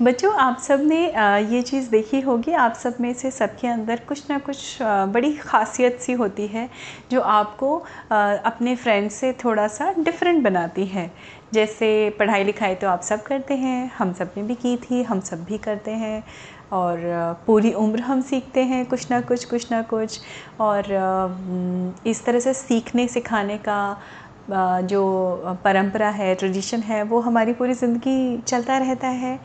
बच्चों, आप सबने ये चीज़ देखी होगी, आप सब में से सबके अंदर कुछ ना कुछ बड़ी ख़ासियत सी होती है, जो आपको अपने फ्रेंड से थोड़ा सा डिफरेंट बनाती है। जैसे पढ़ाई लिखाई तो आप सब करते हैं, हम सबने भी की थी, हम सब भी करते हैं, और पूरी उम्र हम सीखते हैं, कुछ ना कुछ कुछ ना कुछ, और इस तरह से सीखने, सिखाने का जो परंपरा है ट्रेडिशन है, वो हमारी पूरी ज़िंदगी चलता रहता है।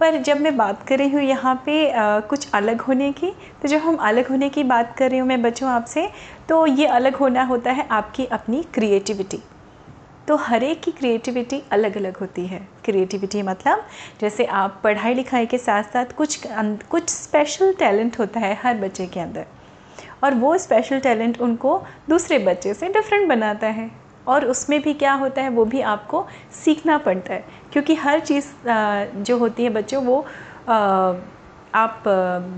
पर जब मैं बात कर रही हूँ यहाँ पे आ, कुछ अलग होने की तो जब हम अलग होने की बात कर रही हूँ मैं बच्चों आपसे तो ये अलग होना होता है आपकी अपनी क्रिएटिविटी तो हर एक की क्रिएटिविटी अलग अलग होती है. क्रिएटिविटी मतलब जैसे आप पढ़ाई लिखाई के साथ साथ कुछ कुछ स्पेशल टैलेंट होता है हर बच्चे के अंदर. और वो स्पेशल टैलेंट उनको दूसरे बच्चे से डिफरेंट बनाता है. और उसमें भी क्या होता है, वो भी आपको सीखना पड़ता है। क्योंकि हर चीज़ जो होती है बच्चों, वो आप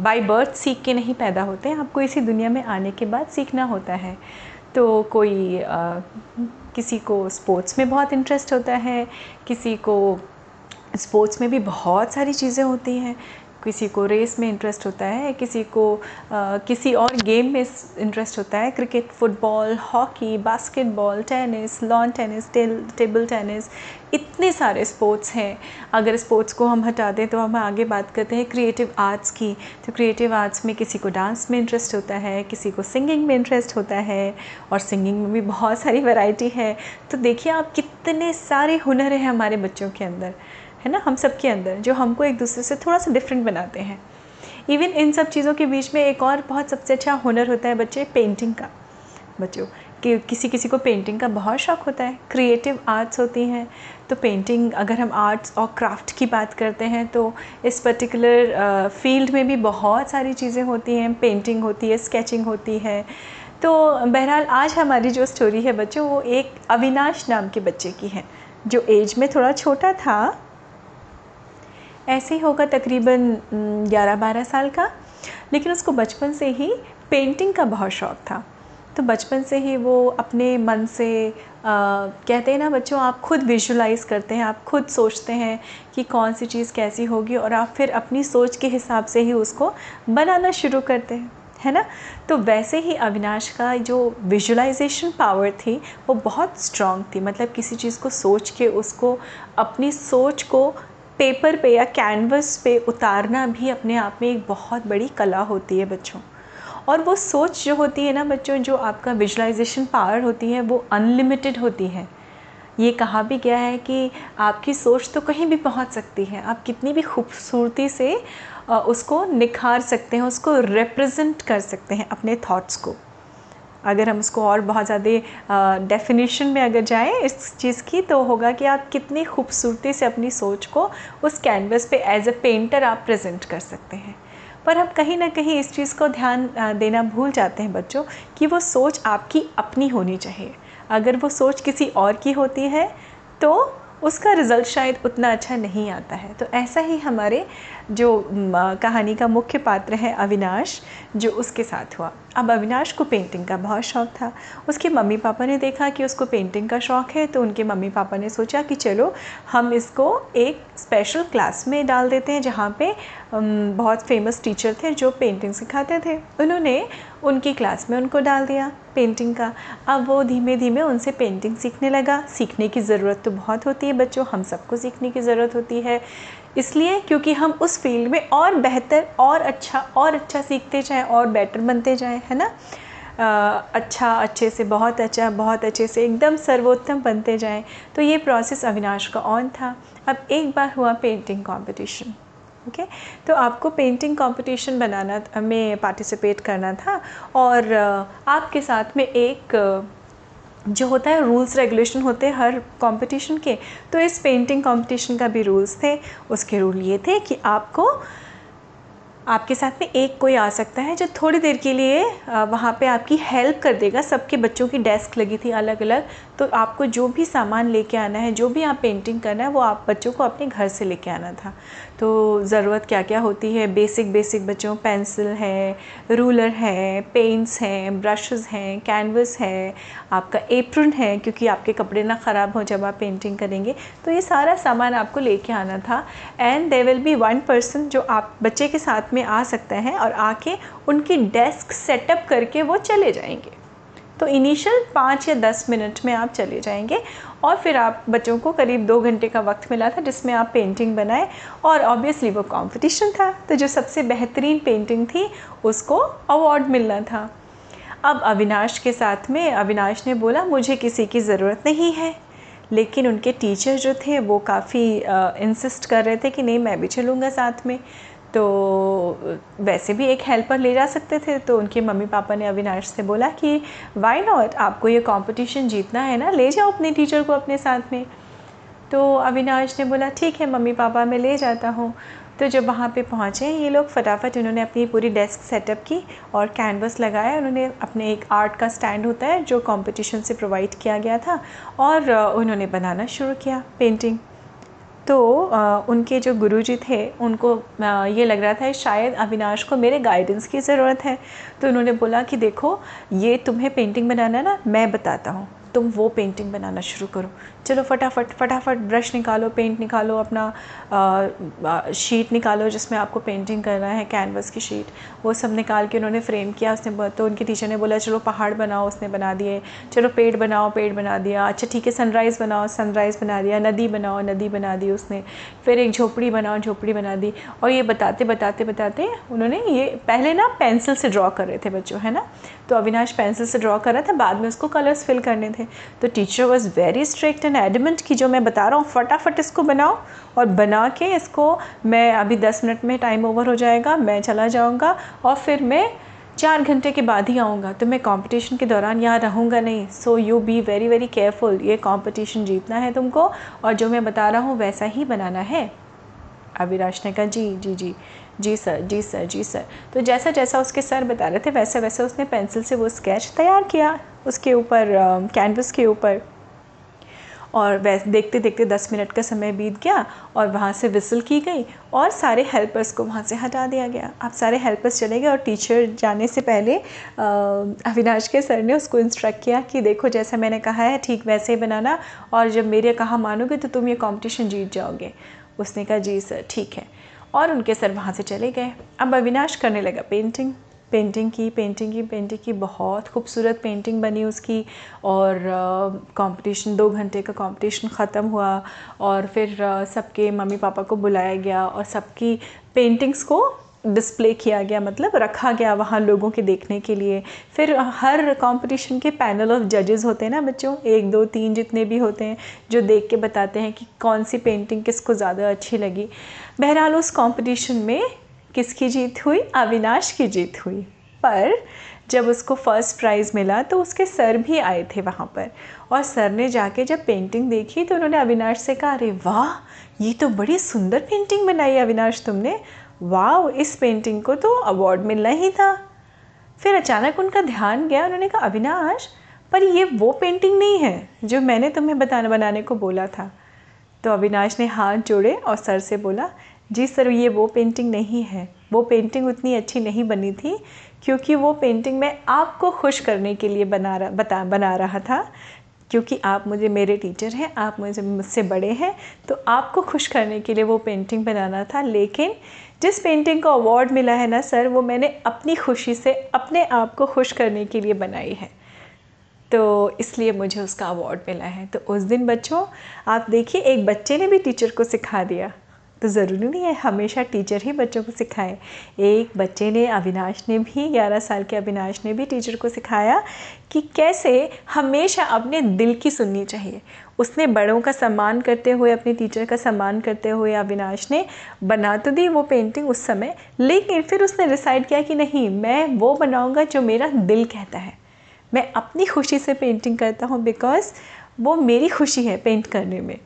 बाय बर्थ सीख के नहीं पैदा होते हैं, आपको इसी दुनिया में आने के बाद सीखना होता है। तो कोई किसी को स्पोर्ट्स में बहुत इंटरेस्ट होता है, किसी को स्पोर्ट्स में भी बहुत सारी चीज़ें होती हैं किसी को रेस में इंटरेस्ट होता है, किसी को किसी और गेम में इंटरेस्ट होता है cricket football hockey basketball tennis lawn tennis table tennis इतने सारे स्पोर्ट्स हैं। अगर स्पोर्ट्स को हम हटा दें तो हम आगे बात करते हैं क्रिएटिव आर्ट्स की। तो क्रिएटिव आर्ट्स में किसी को डांस में इंटरेस्ट होता है, किसी को सिंगिंग में इंटरेस्ट होता है और सिंगिंग में भी बहुत सारी वैरायटी है। तो देखिए आप कितने सारे हुनर हैं हमारे बच्चों के अंदर। है ना, हम सब के अंदर, जो हमको एक दूसरे से थोड़ा सा डिफरेंट बनाते हैं। इवन इन सब चीज़ों के बीच में एक और बहुत सबसे अच्छा हुनर होता है बच्चे पेंटिंग का। बच्चों, कि किसी किसी को पेंटिंग का बहुत शौक़ होता है। क्रिएटिव आर्ट्स होती हैं तो पेंटिंग अगर हम आर्ट्स और क्राफ्ट की बात करते हैं तो इस पर्टिकुलर फ़ील्ड में भी बहुत सारी चीज़ें होती हैं। पेंटिंग होती है स्केचिंग होती है। तो बहरहाल, आज हमारी जो स्टोरी है बच्चों, वो एक अविनाश नाम के बच्चे की है, जो एज में थोड़ा छोटा था। ऐसे ही होगा तकरीबन ग्यारह बारह साल का। लेकिन उसको बचपन से ही पेंटिंग का बहुत शौक़ था। तो बचपन से ही वो अपने मन से आ, कहते हैं ना बच्चों आप खुद विजुलाइज करते हैं आप खुद सोचते हैं कि कौन सी चीज़ कैसी होगी और आप फिर अपनी सोच के हिसाब से ही उसको बनाना शुरू करते हैं है ना? तो वैसे ही अविनाश का जो विजुलाइजेशन पावर थी वो बहुत स्ट्रॉन्ग थी। मतलब किसी चीज़ को सोच के उसको अपनी सोच को पेपर पे या कैनवस पे उतारना भी अपने आप में एक बहुत बड़ी कला होती है बच्चों। और वो सोच जो होती है ना बच्चों, जो आपका विजुलाइजेशन पावर होती है, वो अनलिमिटेड होती है। ये कहा भी गया है कि आपकी सोच तो कहीं भी पहुँच सकती है। आप कितनी भी खूबसूरती से उसको निखार सकते हैं, उसको रिप्रेजेंट कर सकते हैं अपने थॉट्स को। अगर हम उसको और बहुत ज़्यादा डेफिनेशन में अगर जाएँ इस चीज़ की तो होगा कि आप कितनी खूबसूरती से अपनी सोच को उस कैनवस पे एज अ पेंटर आप प्रेजेंट कर सकते हैं। पर हम कहीं ना कहीं इस चीज़ को ध्यान देना भूल जाते हैं बच्चों कि वो सोच आपकी अपनी होनी चाहिए। अगर वो सोच किसी और की होती है तो उसका रिज़ल्ट शायद उतना अच्छा नहीं आता है। तो ऐसा ही हमारे जो कहानी का मुख्य पात्र है अविनाश, जो उसके साथ हुआ। अब अविनाश को पेंटिंग का बहुत शौक़ था। उसके मम्मी पापा ने देखा कि उसको पेंटिंग का शौक़ है तो उनके मम्मी पापा ने सोचा कि चलो, हम इसको एक स्पेशल क्लास में डाल देते हैं, जहाँ पे बहुत फ़ेमस टीचर थे जो पेंटिंग सिखाते थे। उन्होंने उनकी क्लास में उनको डाल दिया पेंटिंग का। अब वो धीमे धीमे उनसे पेंटिंग सीखने लगा। सीखने की ज़रूरत तो बहुत होती है बच्चों, हम सबको सीखने की ज़रूरत होती है। इसलिए क्योंकि हम उस फ़ील्ड में और बेहतर और अच्छा और अच्छा सीखते जाएँ और बेटर बनते जाएँ है ना? आ, अच्छा अच्छे से बहुत अच्छा बहुत अच्छे से एकदम सर्वोत्तम बनते जाएँ। तो ये प्रोसेस अविनाश का ऑन था। अब एक बार हुआ पेंटिंग कंपटीशन ओके okay? तो आपको पेंटिंग कंपटीशन बनाना में पार्टिसिपेट करना था और आपके साथ में एक जो होता है रूल्स रेगुलेशन होते हैं हर कंपटीशन के तो इस पेंटिंग कंपटीशन का भी रूल्स थे। उसके रूल ये थे कि आपको आपके साथ में एक कोई आ सकता है जो थोड़ी देर के लिए वहाँ पे आपकी हेल्प कर देगा। सबके बच्चों की डेस्क लगी थी अलग अलग तो आपको जो भी सामान लेके आना है, जो भी आप पेंटिंग करना है, वो आप बच्चों को अपने घर से लेके आना था। तो ज़रूरत क्या क्या होती है? बेसिक बेसिक बच्चों, पेंसिल है, रूलर है, पेंट्स हैं ब्रशेज़ हैं, कैनवस है, आपका एप्रन है, क्योंकि आपके कपड़े ना ख़राब हो जब आप पेंटिंग करेंगे। तो ये सारा सामान आपको लेके आना था। And they will be one person जो आप, बच्चे के साथ में आ सकता है और आके उनकी डेस्क सेटअप करके वो चले जाएँगे। तो इनिशियल पाँच या दस मिनट में आप चले जाएँगे और फिर आप बच्चों को करीब दो घंटे का वक्त मिला था जिसमें आप पेंटिंग बनाए और ऑब्वियसली वो कंपटीशन था। तो जो सबसे बेहतरीन पेंटिंग थी, उसको अवार्ड मिलना था। अब अविनाश के साथ में अविनाश ने बोला, मुझे किसी की ज़रूरत नहीं है। लेकिन उनके टीचर जो थे, वो काफ़ी इंसिस्ट कर रहे थे कि नहीं, मैं भी चलूँगा साथ में। तो वैसे भी एक हेल्पर ले जा सकते थे तो उनके मम्मी पापा ने अविनाश से बोला कि वाई नॉट आपको ये कंपटीशन जीतना है ना? ले जाओ अपने टीचर को अपने साथ में। तो अविनाश ने बोला, ठीक है मम्मी पापा मैं ले जाता हूँ। तो जब वहाँ पे पहुँचे, ये लोग फटाफट उन्होंने अपनी पूरी डेस्क सेटअप की और कैनवस लगाया। उन्होंने अपने एक आर्ट का स्टैंड होता है, जो कंपटीशन से प्रोवाइड किया गया था और उन्होंने बनाना शुरू किया पेंटिंग तो उनके जो गुरु जी थे, उनको ये लग रहा था, शायद अविनाश को मेरे गाइडेंस की ज़रूरत है। तो उन्होंने बोला कि देखो, ये तुम्हें पेंटिंग बनाना ना, मैं बताता हूँ। तुम वो पेंटिंग बनाना शुरू करो। चलो फटाफट फटाफट ब्रश निकालो पेंट निकालो अपना आ, शीट निकालो जिसमें आपको पेंटिंग करना है कैनवस की शीट वो सब निकाल के उन्होंने फ्रेम किया उसने तो उनके टीचर ने बोला चलो पहाड़ बनाओ उसने बना दिए। चलो पेड़ बनाओ पेड़ बना दिया। अच्छा ठीक है सनराइज़ बनाओ सनराइज़ बना दिया। नदी बनाओ नदी बना दी उसने। फिर एक झोपड़ी बनाओ झोपड़ी बना दी। और ये बताते बताते बताते उन्होंने ये पहले ना पेंसिल से ड्रॉ कर रहे थे बच्चों है ना? तो अविनाश पेंसिल से ड्रॉ कर रहा था बाद में उसको कलर्स फिल करने थे। तो teacher was very strict and adamant कि जो मैं बता रहा हूँ, फटाफट इसको बनाओ और बना के इसको मैं अभी दस मिनट में टाइम ओवर हो जाएगा, मैं चला जाऊँगा और फिर मैं चार घंटे के बाद ही आऊँगा। तो मैं कंपटीशन के दौरान यहाँ रहूँगा नहीं। So you be very very careful ये कंपटीशन जीतना है तुमको और जो मैं बता रहा हूँ, वैसा ही बनाना है। अविराज ने कहा, जी जी जी। जी सर जी सर जी सर। तो जैसा जैसा उसके सर बता रहे थे, वैसे वैसे उसने पेंसिल से वो स्केच तैयार किया उसके ऊपर कैनवस के ऊपर। और वैसे, देखते देखते दस मिनट का समय बीत गया और वहाँ से विसल की गई और सारे हेल्पर्स को वहाँ से हटा दिया गया। अब सारे हेल्पर्स चले गए और टीचर जाने से पहले अविनाश के सर ने उसको इंस्ट्रक्ट किया कि देखो जैसा मैंने कहा है, ठीक वैसे ही बनाना और जब मेरे कहा मानोगे तो तुम ये कॉम्पिटिशन जीत जाओगे। उसने कहा, जी सर, ठीक है। और उनके सर वहाँ से चले गए। अब अविनाश करने लगा पेंटिंग पेंटिंग की पेंटिंग की पेंटिंग की बहुत खूबसूरत पेंटिंग बनी उसकी और कंपटीशन दो घंटे का कंपटीशन ख़त्म हुआ और फिर सबके मम्मी पापा को बुलाया गया और सबकी पेंटिंग्स को डिस्प्ले किया गया मतलब रखा गया वहाँ लोगों के देखने के लिए। फिर हर कंपटीशन के पैनल ऑफ़ जजेस होते हैं ना बच्चों, एक, दो, तीन जितने भी होते हैं, जो देख के बताते हैं कि कौन सी पेंटिंग किसको ज़्यादा अच्छी लगी। बहरहाल उस कंपटीशन में किसकी जीत हुई? अविनाश की जीत हुई। पर जब उसको फ़र्स्ट प्राइज़ मिला तो उसके सर भी आए थे वहाँ पर। और सर ने जाके जब पेंटिंग देखी तो उन्होंने अविनाश से कहा, अरे वाह! ये तो बड़ी सुंदर पेंटिंग बनाई अविनाश तुमने। वाह इस पेंटिंग को तो अवार्ड मिलना ही था. फिर अचानक उनका ध्यान गया, उन्होंने कहा, अविनाश, पर ये वो पेंटिंग नहीं है जो मैंने तुम्हें बताने बनाने को बोला था. तो अविनाश ने हाथ जोड़े और सर से बोला, जी सर, ये वो पेंटिंग नहीं है। वो पेंटिंग उतनी अच्छी नहीं बनी थी, क्योंकि वो पेंटिंग मैं आपको खुश करने के लिए बना रहा, बता, बना रहा था। क्योंकि आप मुझे, मेरे टीचर हैं, आप मुझे, मुझसे बड़े हैं तो आपको खुश करने के लिए वो पेंटिंग बनाना था, लेकिन जिस पेंटिंग को अवार्ड मिला है ना सर वो मैंने अपनी खुशी से अपने आप को खुश करने के लिए बनाई है। तो इसलिए मुझे उसका अवार्ड मिला है। तो उस दिन बच्चों, आप देखिए, एक बच्चे ने भी टीचर को सिखा दिया। तो ज़रूरी नहीं है, हमेशा टीचर ही बच्चों को सिखाए। एक बच्चे ने, अविनाश ने भी 11 साल के अविनाश ने भी टीचर को सिखाया कि कैसे हमेशा अपने दिल की सुननी चाहिए। उसने बड़ों का सम्मान करते हुए, अपने टीचर का सम्मान करते हुए अविनाश ने बना तो दी वो पेंटिंग उस समय, लेकिन फिर उसने डिसाइड किया कि नहीं, मैं वो बनाऊँगा जो मेरा दिल कहता है। मैं अपनी खुशी से पेंटिंग करता हूँ बिकॉज़ वो मेरी खुशी है पेंट करने में।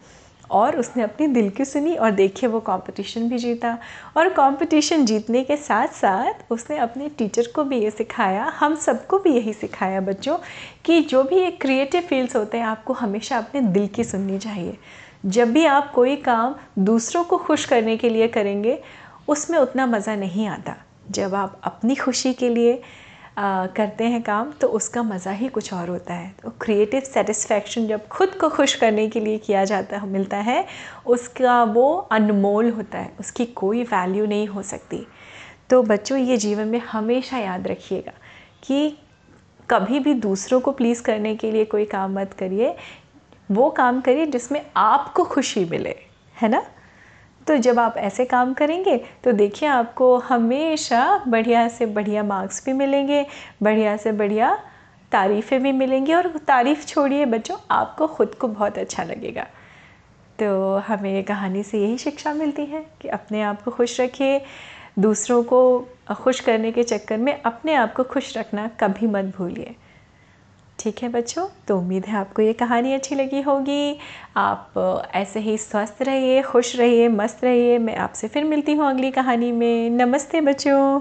और उसने अपने दिल की सुनी और देखिए वो कंपटीशन भी जीता। और कंपटीशन जीतने के साथ साथ उसने अपने टीचर को भी ये सिखाया, हम सबको भी यही सिखाया बच्चों, कि जो भी एक क्रिएटिव फील्ड्स होते हैं, आपको हमेशा अपने दिल की सुननी चाहिए। जब भी आप कोई काम दूसरों को खुश करने के लिए करेंगे, उसमें उतना मज़ा नहीं आता। जब आप अपनी खुशी के लिए आ, करते हैं काम तो उसका मज़ा ही कुछ और होता है। तो क्रिएटिव सेटिस्फैक्शन जब खुद को खुश करने के लिए किया जाता है मिलता है उसका वो अनमोल होता है उसकी कोई वैल्यू नहीं हो सकती। तो बच्चों ये जीवन में हमेशा याद रखिएगा कि कभी भी दूसरों को प्लीज़ करने के लिए कोई काम मत करिए। वो काम करिए जिसमें आपको खुशी मिले है ना? तो जब आप ऐसे काम करेंगे तो देखिए आपको हमेशा बढ़िया से बढ़िया मार्क्स भी मिलेंगे, बढ़िया से बढ़िया तारीफ़ें भी मिलेंगी और तारीफ़ छोड़िए बच्चों, आपको ख़ुद को बहुत अच्छा लगेगा। तो हमें कहानी से यही शिक्षा मिलती है कि अपने आप को खुश रखिए, दूसरों को खुश करने के चक्कर में अपने आप को खुश रखना कभी मत भूलिए। ठीक है बच्चों? तो उम्मीद है आपको ये कहानी अच्छी लगी होगी। आप ऐसे ही स्वस्थ रहिए, खुश रहिए, मस्त रहिए। मैं आपसे फिर मिलती हूँ अगली कहानी में। नमस्ते बच्चों।